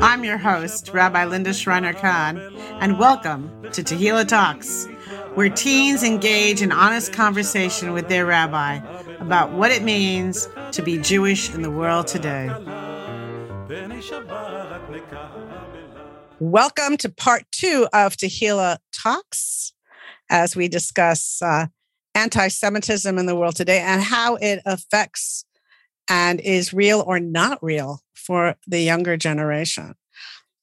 I'm your host, Rabbi Linda Schreiner Kahn, and welcome to Tehillah Talks, where teens engage in honest conversation with their rabbi about what it means to be Jewish in the world today. Welcome to part two of Tehillah Talks as we discuss uh, anti Semitism in the world today and how it affects and is real or not real for the younger generation.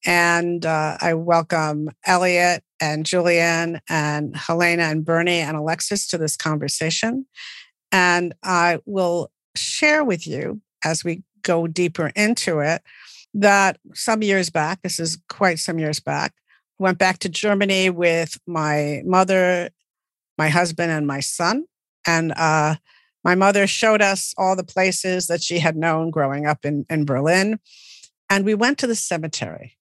And uh, I welcome Elliot and Julian and Helena and Bernie and Alexis to this conversation. And I will share with you as we go deeper into it that some years back, this is quite some years back, went back to Germany with my mother, my husband, and my son. And uh, my mother showed us all the places that she had known growing up in, in Berlin. And we went to the cemetery.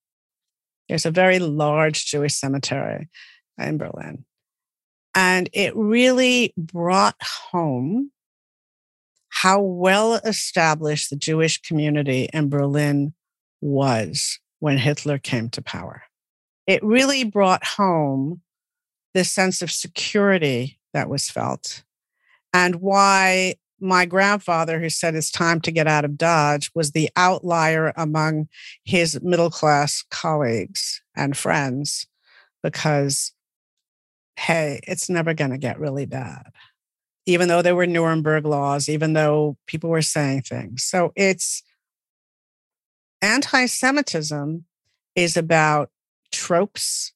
There's a very large Jewish cemetery in Berlin. And it really brought home how well established the Jewish community in Berlin was when Hitler came to power. It really brought home this sense of security that was felt and why my grandfather, who said it's time to get out of Dodge, was the outlier among his middle class colleagues and friends because, hey, it's never going to get really bad. Even though there were Nuremberg laws, even though people were saying things. So it's anti Semitism is about tropes,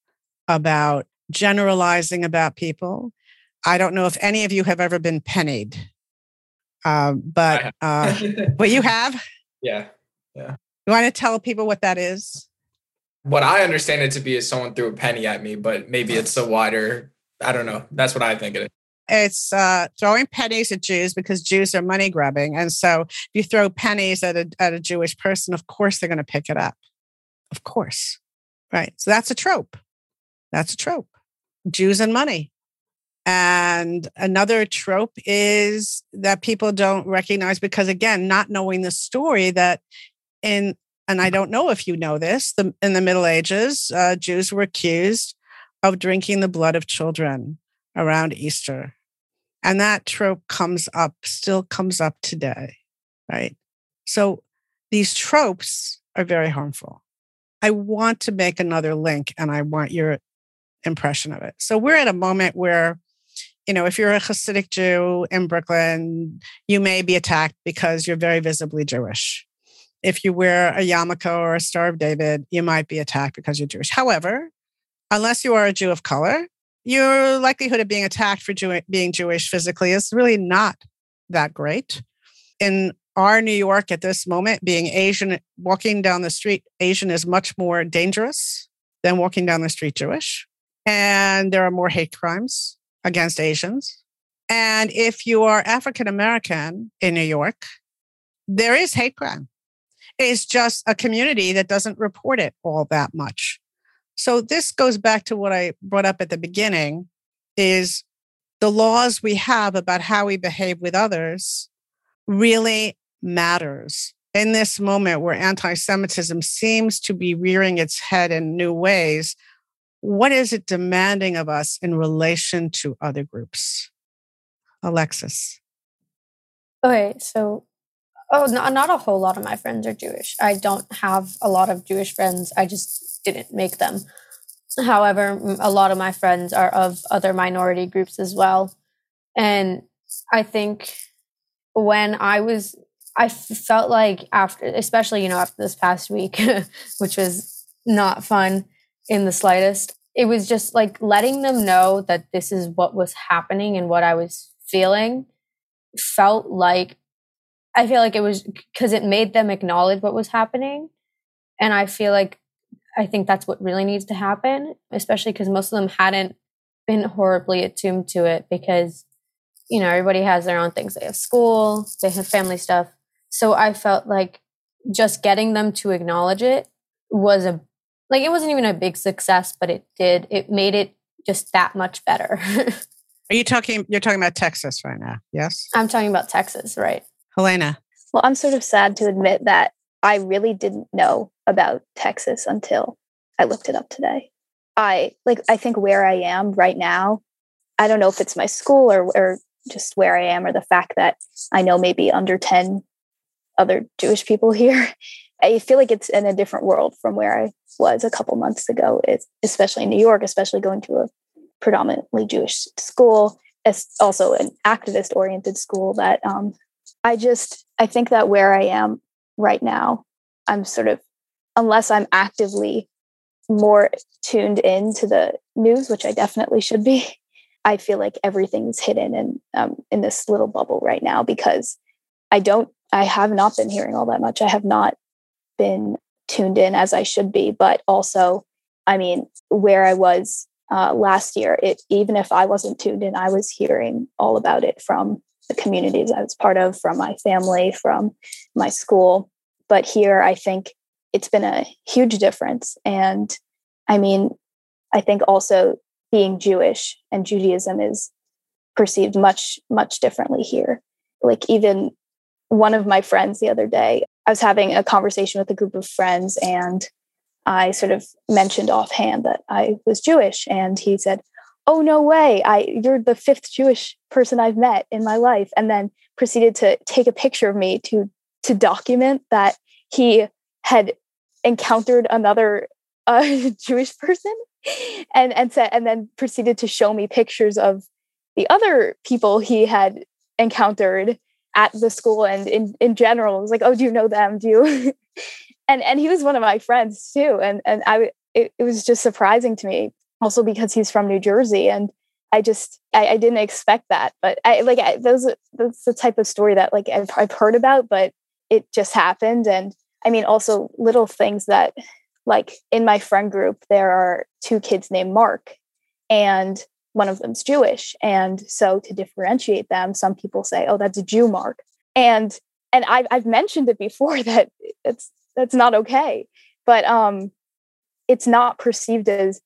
about generalizing about people. I don't know if any of you have ever been pennied, um, but uh, but you have. Yeah, yeah. You want to tell people what that is? What I understand it to be is someone threw a penny at me, but maybe it's a wider. I don't know. That's what I think it is. It's uh, throwing pennies at Jews because Jews are money grabbing, and so if you throw pennies at a at a Jewish person, of course they're going to pick it up. Of course, right? So that's a trope. That's a trope. Jews and money. And another trope is that people don't recognize because, again, not knowing the story that in, and I don't know if you know this, the, in the Middle Ages, uh, Jews were accused of drinking the blood of children around Easter. And that trope comes up, still comes up today, right? So these tropes are very harmful. I want to make another link and I want your impression of it. So we're at a moment where, you know, if you're a Hasidic Jew in Brooklyn, you may be attacked because you're very visibly Jewish. If you wear a yarmulke or a Star of David, you might be attacked because you're Jewish. However, unless you are a Jew of color, your likelihood of being attacked for Jew- being Jewish physically is really not that great. In our New York at this moment, being Asian, walking down the street Asian is much more dangerous than walking down the street Jewish and there are more hate crimes against Asians. And if you are African American in New York, there is hate crime. It's just a community that doesn't report it all that much. So this goes back to what I brought up at the beginning is the laws we have about how we behave with others really matters in this moment where anti-Semitism seems to be rearing its head in new ways what is it demanding of us in relation to other groups? Alexis. Okay, so oh, not, not a whole lot of my friends are Jewish. I don't have a lot of Jewish friends. I just didn't make them. However, a lot of my friends are of other minority groups as well. And I think when I was, I felt like after, especially, you know, after this past week, which was not fun, in the slightest. It was just like letting them know that this is what was happening and what I was feeling felt like I feel like it was because it made them acknowledge what was happening. And I feel like I think that's what really needs to happen, especially because most of them hadn't been horribly attuned to it because, you know, everybody has their own things. They have school, they have family stuff. So I felt like just getting them to acknowledge it was a like it wasn't even a big success, but it did. It made it just that much better. Are you talking? You're talking about Texas right now, yes? I'm talking about Texas, right? Helena. Well, I'm sort of sad to admit that I really didn't know about Texas until I looked it up today. I like I think where I am right now, I don't know if it's my school or or just where I am or the fact that I know maybe under 10 other Jewish people here. I feel like it's in a different world from where I was a couple months ago, it's, especially in New York, especially going to a predominantly Jewish school. It's also an activist oriented school that um, I just, I think that where I am right now, I'm sort of, unless I'm actively more tuned in to the news, which I definitely should be, I feel like everything's hidden in um, in this little bubble right now because I don't I have not been hearing all that much. I have not been tuned in as I should be, but also, I mean, where I was uh, last year, it even if I wasn't tuned in, I was hearing all about it from the communities I was part of, from my family, from my school. But here, I think it's been a huge difference. And I mean, I think also being Jewish and Judaism is perceived much, much differently here. Like, even one of my friends the other day, I was having a conversation with a group of friends, and I sort of mentioned offhand that I was Jewish. And he said, Oh, no way. I you're the fifth Jewish person I've met in my life. And then proceeded to take a picture of me to to document that he had encountered another uh, Jewish person and and said and then proceeded to show me pictures of the other people he had encountered at the school and in in general it was like oh do you know them? Do you and and he was one of my friends too and and i it, it was just surprising to me also because he's from new jersey and i just i, I didn't expect that but i like I, those that's the type of story that like I've, I've heard about but it just happened and i mean also little things that like in my friend group there are two kids named mark and one of them's jewish. And so to differentiate them some people say oh that's a jew mark. And and i've, I've mentioned it before that it's that's not okay. But um it's not perceived as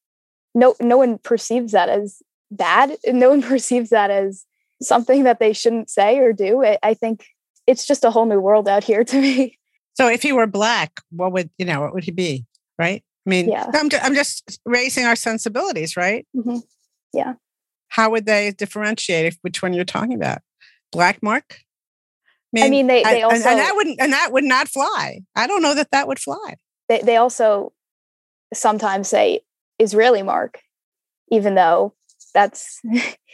no no one perceives that as bad. No one perceives that as something that they shouldn't say or do. I, I think it's just a whole new world out here to me. So if he were black what would you know what would he be right? I mean yeah. I'm, I'm just raising our sensibilities right? Mm-hmm. Yeah how would they differentiate which one you're talking about black mark I mean, I mean they, they also and, and that wouldn't and that would not fly. I don't know that that would fly. They they also sometimes say Israeli mark, even though that's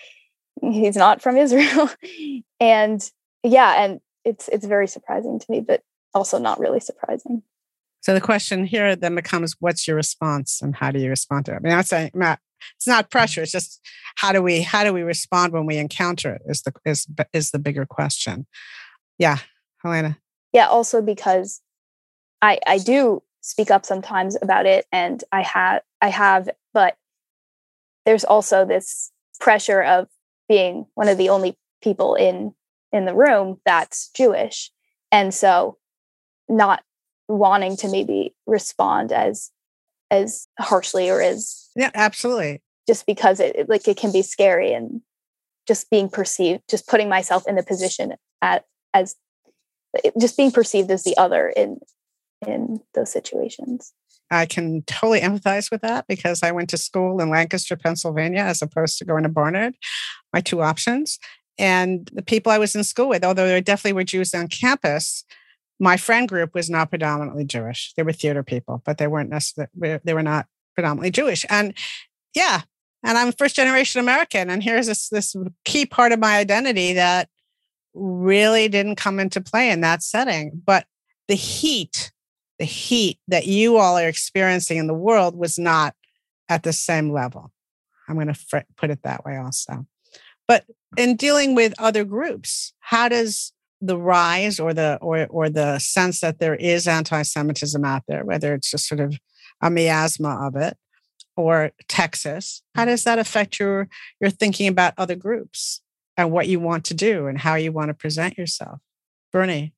he's not from Israel. and yeah, and it's it's very surprising to me, but also not really surprising. So the question here then becomes, what's your response, and how do you respond to it? I mean, I'm saying, Matt, it's not pressure. It's just how do we how do we respond when we encounter it? Is the is is the bigger question. Yeah, Helena. Yeah, also because I I do speak up sometimes about it, and I have I have, but there's also this pressure of being one of the only people in in the room that's Jewish, and so not wanting to maybe respond as as harshly or as yeah absolutely just because it like it can be scary and just being perceived just putting myself in the position at as just being perceived as the other in in those situations. I can totally empathize with that because I went to school in Lancaster, Pennsylvania, as opposed to going to Barnard, my two options. And the people I was in school with, although there definitely were Jews on campus, my friend group was not predominantly Jewish. They were theater people, but they weren't necessarily, they were not predominantly Jewish. And yeah, and I'm first generation American. And here's this, this key part of my identity that really didn't come into play in that setting. But the heat, the heat that you all are experiencing in the world was not at the same level. I'm going to put it that way also. But in dealing with other groups, how does the rise or the or or the sense that there is anti-Semitism out there, whether it's just sort of a miasma of it, or Texas, how does that affect your your thinking about other groups? and what you want to do and how you want to present yourself. Bernie.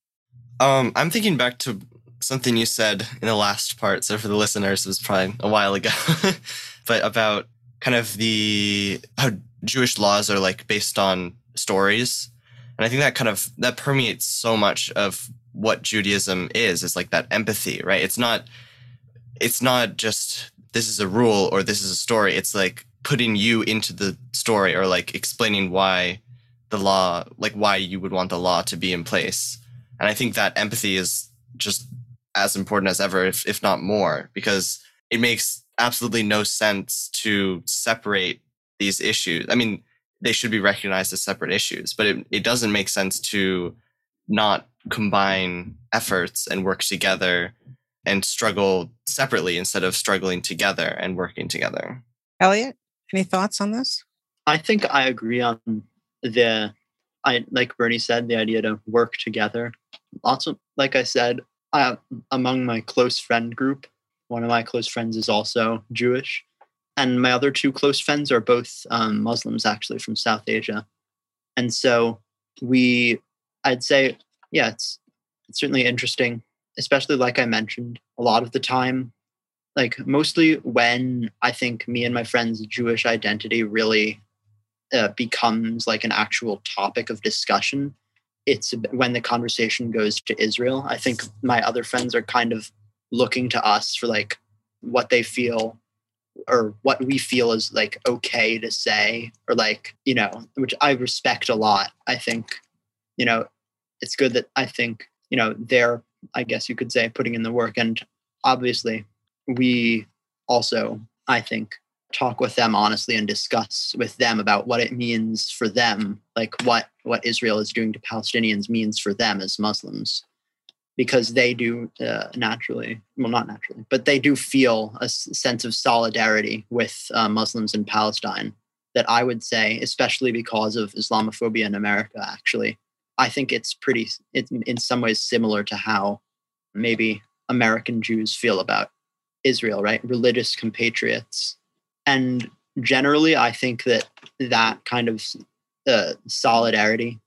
Um, I'm thinking back to something you said in the last part. So for the listeners, it was probably a while ago, but about kind of the how Jewish laws are like based on stories. And I think that kind of that permeates so much of what Judaism is. It's like that empathy, right? It's not it's not just this is a rule or this is a story. It's like putting you into the story or like explaining why the law, like why you would want the law to be in place. And I think that empathy is just as important as ever, if, if not more, because it makes absolutely no sense to separate these issues. I mean, they should be recognized as separate issues, but it, it doesn't make sense to not combine efforts and work together and struggle separately instead of struggling together and working together. Elliot, any thoughts on this? I think I agree on the I like Bernie said, the idea to work together. Also, like I said, I, among my close friend group, one of my close friends is also Jewish, and my other two close friends are both um, Muslims, actually from South Asia, and so we, I'd say, yeah, it's it's certainly interesting, especially like I mentioned, a lot of the time, like mostly when I think me and my friends' Jewish identity really uh, becomes like an actual topic of discussion it's when the conversation goes to israel i think my other friends are kind of looking to us for like what they feel or what we feel is like okay to say or like you know which i respect a lot i think you know it's good that i think you know they're i guess you could say putting in the work. And obviously we also i think talk with them honestly and discuss with them about what it means for them like what what israel is doing to palestinians means for them as muslims because they do uh, naturally well not naturally but they do feel a sense of solidarity with uh, muslims in palestine that i would say especially because of islamophobia in america actually i think it's pretty it's in some ways similar to how maybe american jews feel about israel right? Religious compatriots. And generally i think that that kind of uh, solidarity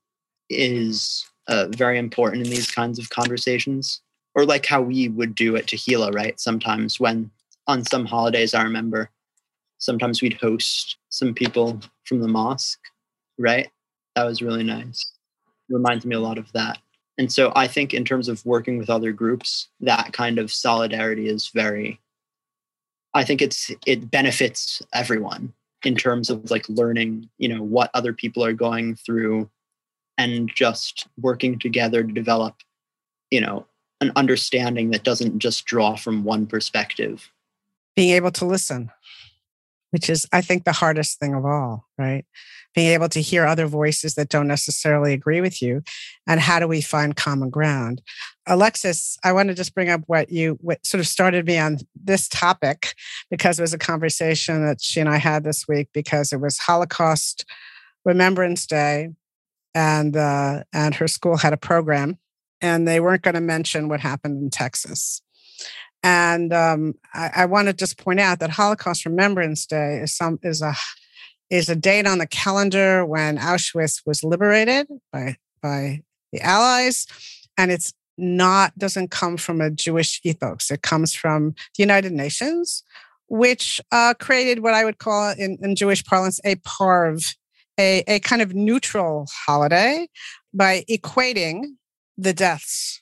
is uh, very important in these kinds of conversations. Or like how we would do at Tehillah right? Sometimes when on some holidays i remember sometimes we'd host some people from the mosque right? That was really nice. Reminds me a lot of that. And so i think in terms of working with other groups that kind of solidarity is very I think it's it benefits everyone in terms of like learning, you know, what other people are going through and just working together to develop, you know, an understanding that doesn't just draw from one perspective. Being able to listen, which is, I think, the hardest thing of all, right? being able to hear other voices that don't necessarily agree with you and how do we find common ground alexis i want to just bring up what you what sort of started me on this topic because it was a conversation that she and i had this week because it was holocaust remembrance day and uh, and her school had a program and they weren't going to mention what happened in texas and um, I, I want to just point out that Holocaust Remembrance Day is some is a is a date on the calendar when Auschwitz was liberated by by the Allies, and it's not doesn't come from a Jewish ethos. It comes from the United Nations, which uh, created what I would call in, in Jewish parlance a parve, a, a kind of neutral holiday by equating the deaths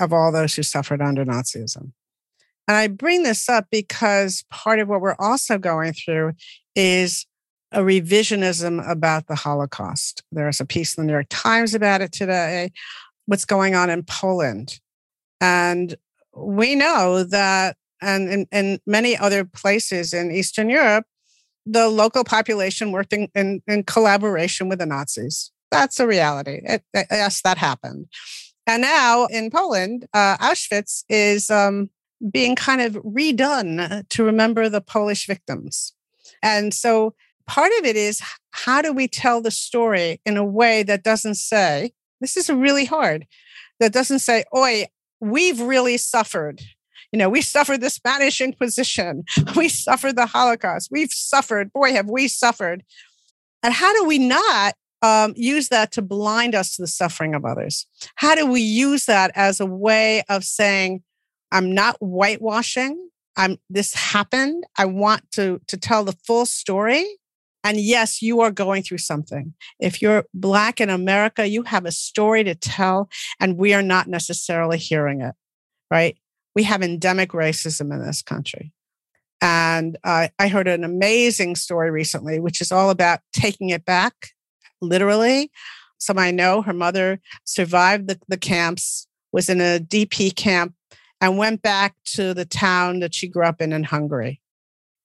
of all those who suffered under Nazism. And I bring this up because part of what we're also going through is a revisionism about the Holocaust. There's a piece in the New York Times about it today, what's going on in Poland. And we know that, and in, in many other places in Eastern Europe, the local population worked in, in, collaboration with the Nazis. That's a reality. It, yes, that happened. And now in Poland, uh, Auschwitz is um, being kind of redone to remember the Polish victims. And so part of it is how do we tell the story in a way that doesn't say, this is really hard, that doesn't say, oi, we've really suffered. You know, we suffered the Spanish Inquisition. We suffered the Holocaust. We've suffered. Boy, have we suffered. And how do we not um, use that to blind us to the suffering of others? How do we use that as a way of saying, I'm not whitewashing. I'm this happened. I want to to tell the full story And yes, you are going through something. If you're Black in America, you have a story to tell, and we are not necessarily hearing it, right? We have endemic racism in this country. And uh, I heard an amazing story recently, which is all about taking it back, literally. Some I know, her mother survived the, the camps, was in a DP camp, and went back to the town that she grew up in in Hungary.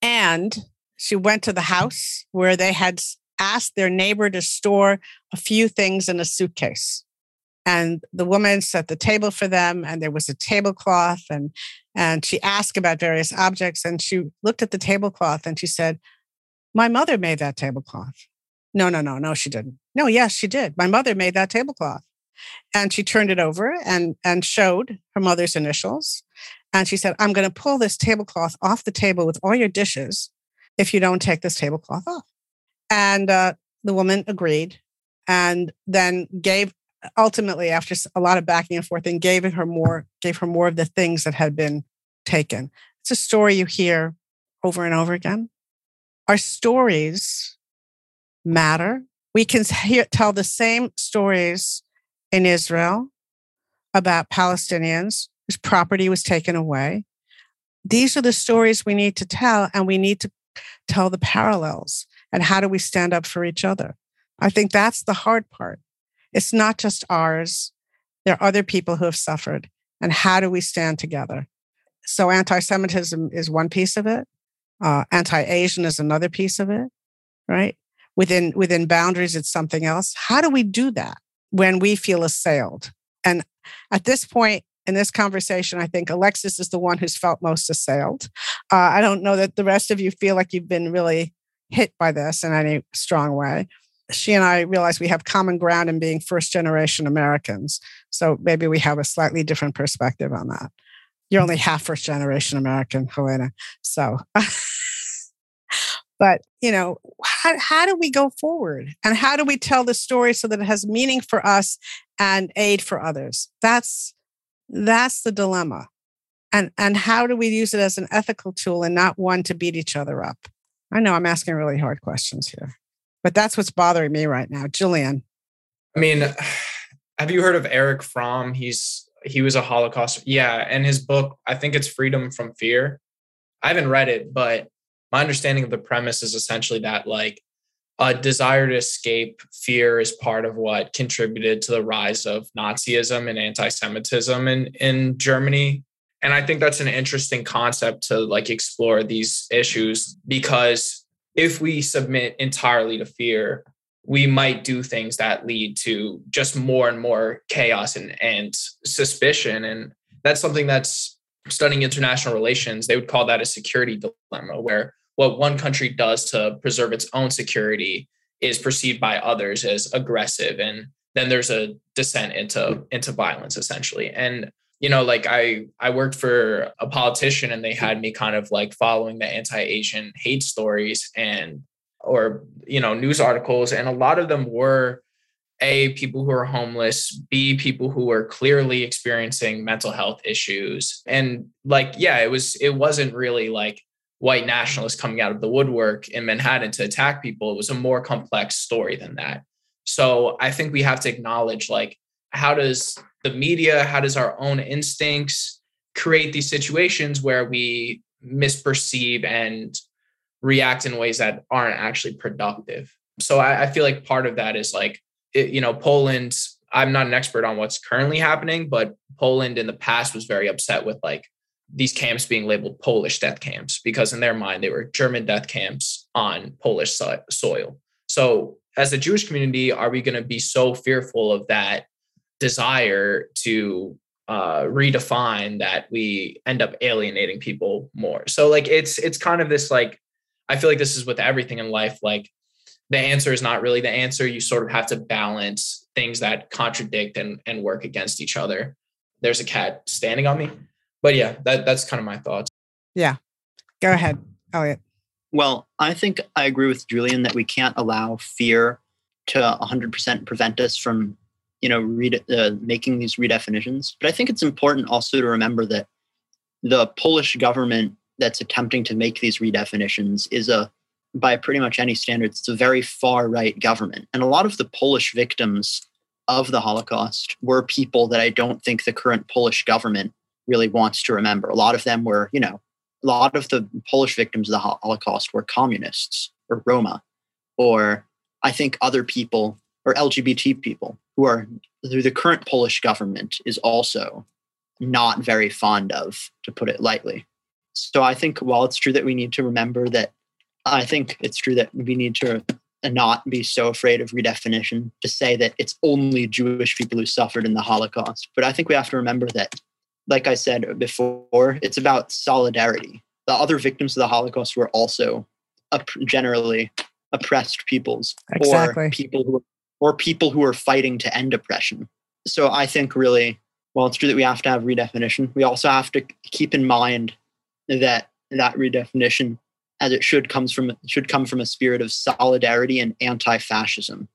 And she went to the house where they had asked their neighbor to store a few things in a suitcase. And the woman set the table for them, and there was a tablecloth, and and she asked about various objects, and she looked at the tablecloth and she said, "My mother made that tablecloth." No, no, no, no, she didn't. No, yes, she did. My mother made that tablecloth, and she turned it over and and showed her mother's initials, and she said, "I'm going to pull this tablecloth off the table with all your dishes if you don't take this tablecloth off." And uh, the woman agreed, and then gave ultimately after a lot of backing and forth and gave her more gave her more of the things that had been taken. It's a story you hear over and over again. Our stories matter. We can hear, tell the same stories in israel about palestinians whose property was taken away. These are the stories we need to tell and we need to tell the parallels and how do we stand up for each other? I think that's the hard part it's not just ours. There are other people who have suffered. And how do we stand together? So, anti Semitism is one piece of it. Uh, anti Asian is another piece of it, right? Within, within boundaries, it's something else. How do we do that when we feel assailed? And at this point in this conversation, I think Alexis is the one who's felt most assailed. Uh, I don't know that the rest of you feel like you've been really hit by this in any strong way she and I realize we have common ground in being first generation Americans. So maybe we have a slightly different perspective on that. You're only half first generation American, Helena. So, but you know, how, how do we go forward and how do we tell the story so that it has meaning for us and aid for others? That's that's the dilemma. And and how do we use it as an ethical tool and not one to beat each other up? I know I'm asking really hard questions here. But that's what's bothering me right now. Julian. I mean, have you heard of Eric Fromm? He's he was a Holocaust. Yeah, and his book, I think it's Freedom from Fear. I haven't read it, but my understanding of the premise is essentially that like a desire to escape fear is part of what contributed to the rise of Nazism and anti-Semitism in, in Germany. And I think that's an interesting concept to like explore these issues because if we submit entirely to fear, we might do things that lead to just more and more chaos and, and suspicion. And that's something that's studying international relations. They would call that a security dilemma, where what one country does to preserve its own security is perceived by others as aggressive. And then there's a descent into, into violence, essentially. And you know like i i worked for a politician and they had me kind of like following the anti-asian hate stories and or you know news articles. And a lot of them were a people who are homeless b people who are clearly experiencing mental health issues. And like yeah it was it wasn't really like white nationalists coming out of the woodwork in manhattan to attack people. It was a more complex story than that. So i think we have to acknowledge like how does the media, how does our own instincts create these situations where we misperceive and react in ways that aren't actually productive? So I, I feel like part of that is like, it, you know, Poland. I'm not an expert on what's currently happening, but Poland in the past was very upset with like these camps being labeled Polish death camps because in their mind they were German death camps on Polish so- soil. So as a Jewish community, are we going to be so fearful of that desire to uh, redefine that we end up alienating people more. So like it's it's kind of this like I feel like this is with everything in life like the answer is not really the answer. You sort of have to balance things that contradict and and work against each other. There's a cat standing on me. But yeah, that that's kind of my thoughts. Yeah. Go ahead, Elliot. Well, I think I agree with Julian that we can't allow fear to 100% prevent us from you know, read, uh, making these redefinitions. But I think it's important also to remember that the Polish government that's attempting to make these redefinitions is a by pretty much any standards, it's a very far right government. And a lot of the Polish victims of the Holocaust were people that I don't think the current Polish government really wants to remember. A lot of them were, you know, a lot of the Polish victims of the Holocaust were communists or Roma, or I think other people or LGBT people who are who the current Polish government is also not very fond of, to put it lightly. So I think while it's true that we need to remember that, I think it's true that we need to not be so afraid of redefinition to say that it's only Jewish people who suffered in the Holocaust. But I think we have to remember that, like I said before, it's about solidarity. The other victims of the Holocaust were also generally oppressed peoples exactly. or people who or people who are fighting to end oppression. So I think really, well, it's true that we have to have redefinition. We also have to keep in mind that that redefinition, as it should comes from should come from a spirit of solidarity and anti-fascism.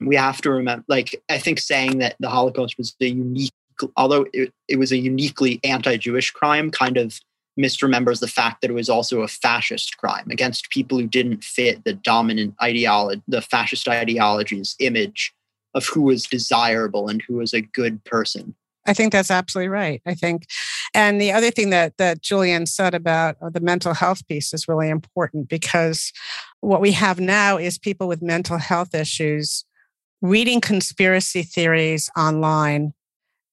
We have to remember, like I think, saying that the Holocaust was a unique, although it, it was a uniquely anti-Jewish crime, kind of misremembers the fact that it was also a fascist crime against people who didn't fit the dominant ideology, the fascist ideology's image of who was desirable and who was a good person. I think that's absolutely right. I think, and the other thing that that Julian said about uh, the mental health piece is really important because what we have now is people with mental health issues reading conspiracy theories online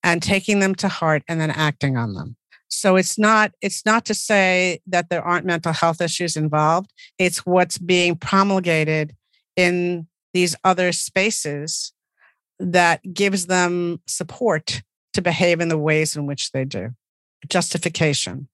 and taking them to heart and then acting on them. So it's not it's not to say that there aren't mental health issues involved. It's what's being promulgated in these other spaces that gives them support to behave in the ways in which they do. Justification.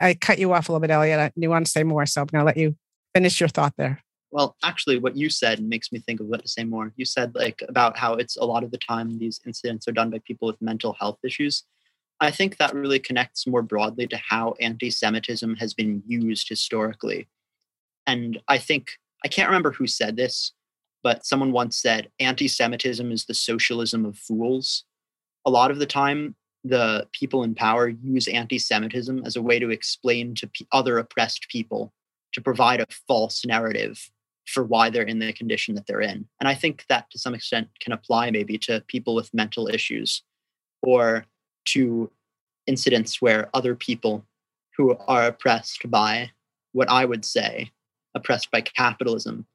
I cut you off a little bit, Elliot. You want to say more, so I'm going to let you finish your thought there. Well, actually, what you said makes me think of what to say more. You said like about how it's a lot of the time these incidents are done by people with mental health issues. I think that really connects more broadly to how anti Semitism has been used historically. And I think, I can't remember who said this, but someone once said anti Semitism is the socialism of fools. A lot of the time, the people in power use anti Semitism as a way to explain to p- other oppressed people to provide a false narrative for why they're in the condition that they're in. And I think that to some extent can apply maybe to people with mental issues or to incidents where other people who are oppressed by what I would say oppressed by capitalism,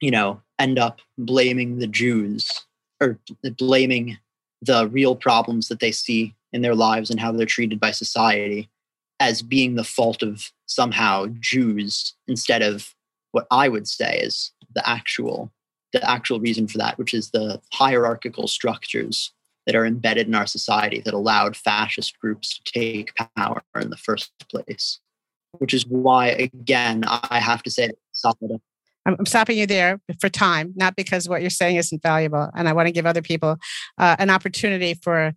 you know, end up blaming the Jews or blaming the real problems that they see in their lives and how they're treated by society as being the fault of somehow Jews instead of what I would say is the actual the actual reason for that, which is the hierarchical structures that are embedded in our society that allowed fascist groups to take power in the first place. Which is why, again, I have to say. I'm stopping you there for time, not because what you're saying isn't valuable, and I want to give other people uh, an opportunity for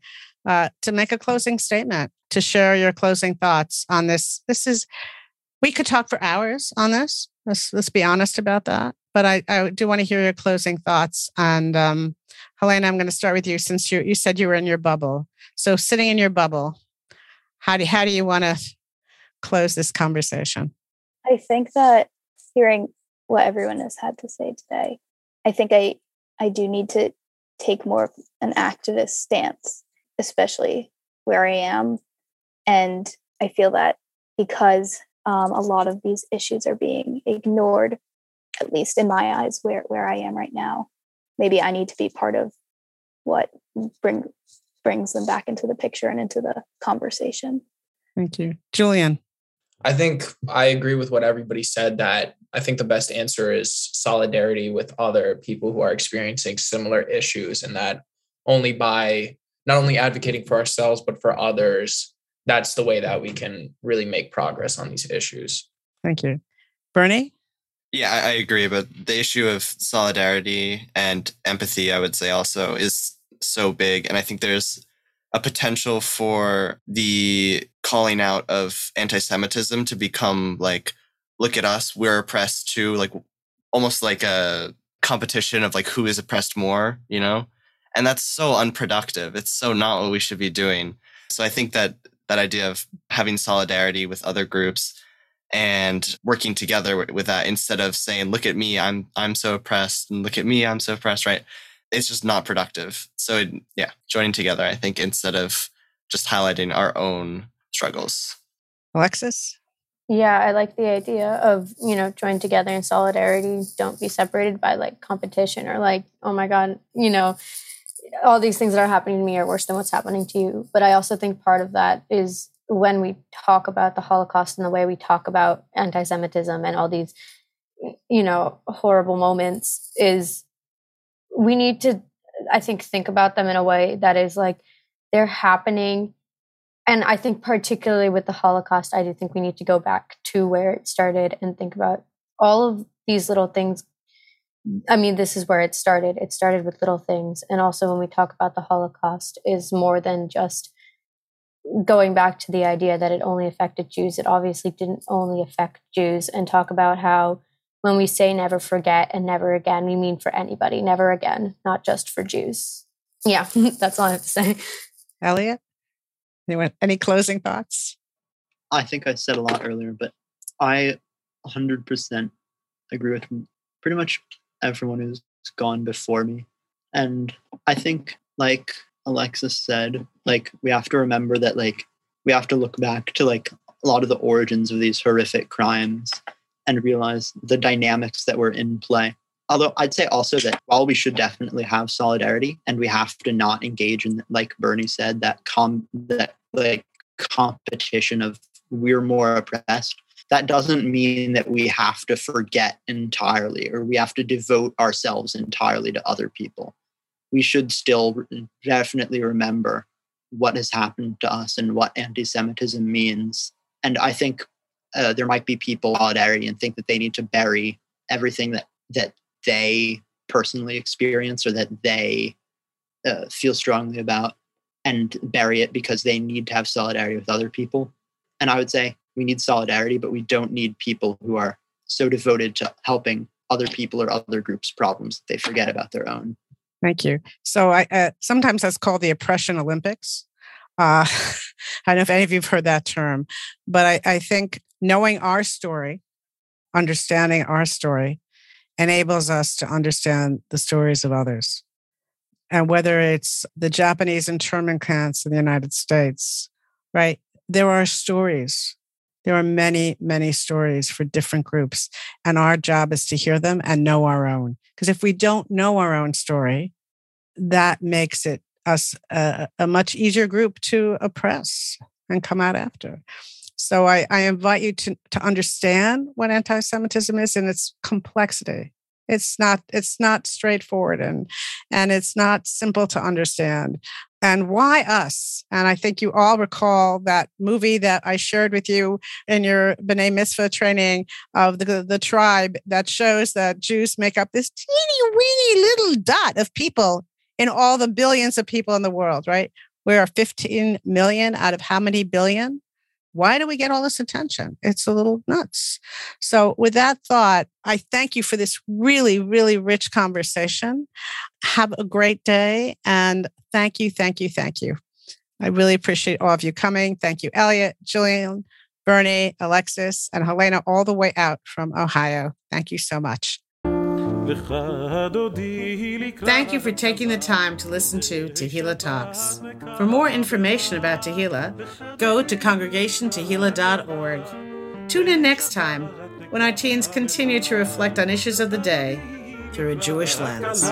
uh, to make a closing statement, to share your closing thoughts on this. This is we could talk for hours on this. Let's let's be honest about that. But I, I do want to hear your closing thoughts and um, Helena, I'm going to start with you since you you said you were in your bubble. So sitting in your bubble, how do how do you want to close this conversation? I think that hearing what everyone has had to say today, I think I I do need to take more of an activist stance, especially where I am, and I feel that because um, a lot of these issues are being ignored, at least in my eyes, where where I am right now, maybe I need to be part of what bring brings them back into the picture and into the conversation. Thank you. Julian. I think I agree with what everybody said that I think the best answer is solidarity with other people who are experiencing similar issues and that only by not only advocating for ourselves but for others that's the way that we can really make progress on these issues. Thank you. Bernie? Yeah, I, agree. But the issue of solidarity and empathy, I would say also is so big. And I think there's a potential for the calling out of anti Semitism to become like, look at us, we're oppressed too, like almost like a competition of like who is oppressed more, you know? And that's so unproductive. It's so not what we should be doing. So I think that that idea of having solidarity with other groups and working together with, with that instead of saying, look at me, I'm, I'm so oppressed and look at me, I'm so oppressed, right? It's just not productive. So it, yeah, joining together, I think, instead of just highlighting our own struggles. Alexis? Yeah, I like the idea of, you know, join together in solidarity. Don't be separated by like competition or like, oh my God, you know, all these things that are happening to me are worse than what's happening to you. But I also think part of that is when we talk about the Holocaust and the way we talk about anti Semitism and all these, you know, horrible moments is we need to, I think, think about them in a way that is like they're happening and I think particularly with the Holocaust, I do think we need to go back to where it started and think about all of these little things. I mean, this is where it started. It started with little things. And also when we talk about the Holocaust is more than just going back to the idea that it only affected Jews. It obviously didn't only affect Jews and talk about how when we say never forget and never again, we mean for anybody, never again, not just for Jews. Yeah, that's all I have to say. Elliot? Anyone, any closing thoughts? I think I said a lot earlier, but I 100% agree with pretty much everyone who's gone before me. And I think, like Alexis said, like we have to remember that, like, we have to look back to like a lot of the origins of these horrific crimes and realize the dynamics that were in play. Although I'd say also that while we should definitely have solidarity and we have to not engage in, like Bernie said, that com that like competition of we're more oppressed that doesn't mean that we have to forget entirely or we have to devote ourselves entirely to other people we should still definitely remember what has happened to us and what anti-semitism means and i think uh, there might be people solidarity and think that they need to bury everything that that they personally experience or that they uh, feel strongly about and bury it because they need to have solidarity with other people. And I would say we need solidarity, but we don't need people who are so devoted to helping other people or other groups' problems that they forget about their own. Thank you. So I uh, sometimes that's called the oppression Olympics. Uh, I don't know if any of you've heard that term, but I, I think knowing our story, understanding our story, enables us to understand the stories of others and whether it's the Japanese internment camps in the United States, right? There are stories. There are many, many stories for different groups. And our job is to hear them and know our own. Because if we don't know our own story, that makes it us a, a much easier group to oppress and come out after. So I, I invite you to, to understand what anti Semitism is and its complexity it's not it's not straightforward and and it's not simple to understand and why us? And I think you all recall that movie that I shared with you in your B'nai Mitzvah training of the, the tribe that shows that Jews make up this teeny weeny little dot of people in all the billions of people in the world, right? We are 15 million out of how many billion? Why do we get all this attention? It's a little nuts. So, with that thought, I thank you for this really, really rich conversation. Have a great day. And thank you, thank you, thank you. I really appreciate all of you coming. Thank you, Elliot, Julian, Bernie, Alexis, and Helena, all the way out from Ohio. Thank you so much. Thank you for taking the time to listen to Tehillah Talks. For more information about Tehillah, go to congregationtehillah.org. Tune in next time when our teens continue to reflect on issues of the day through a Jewish lens.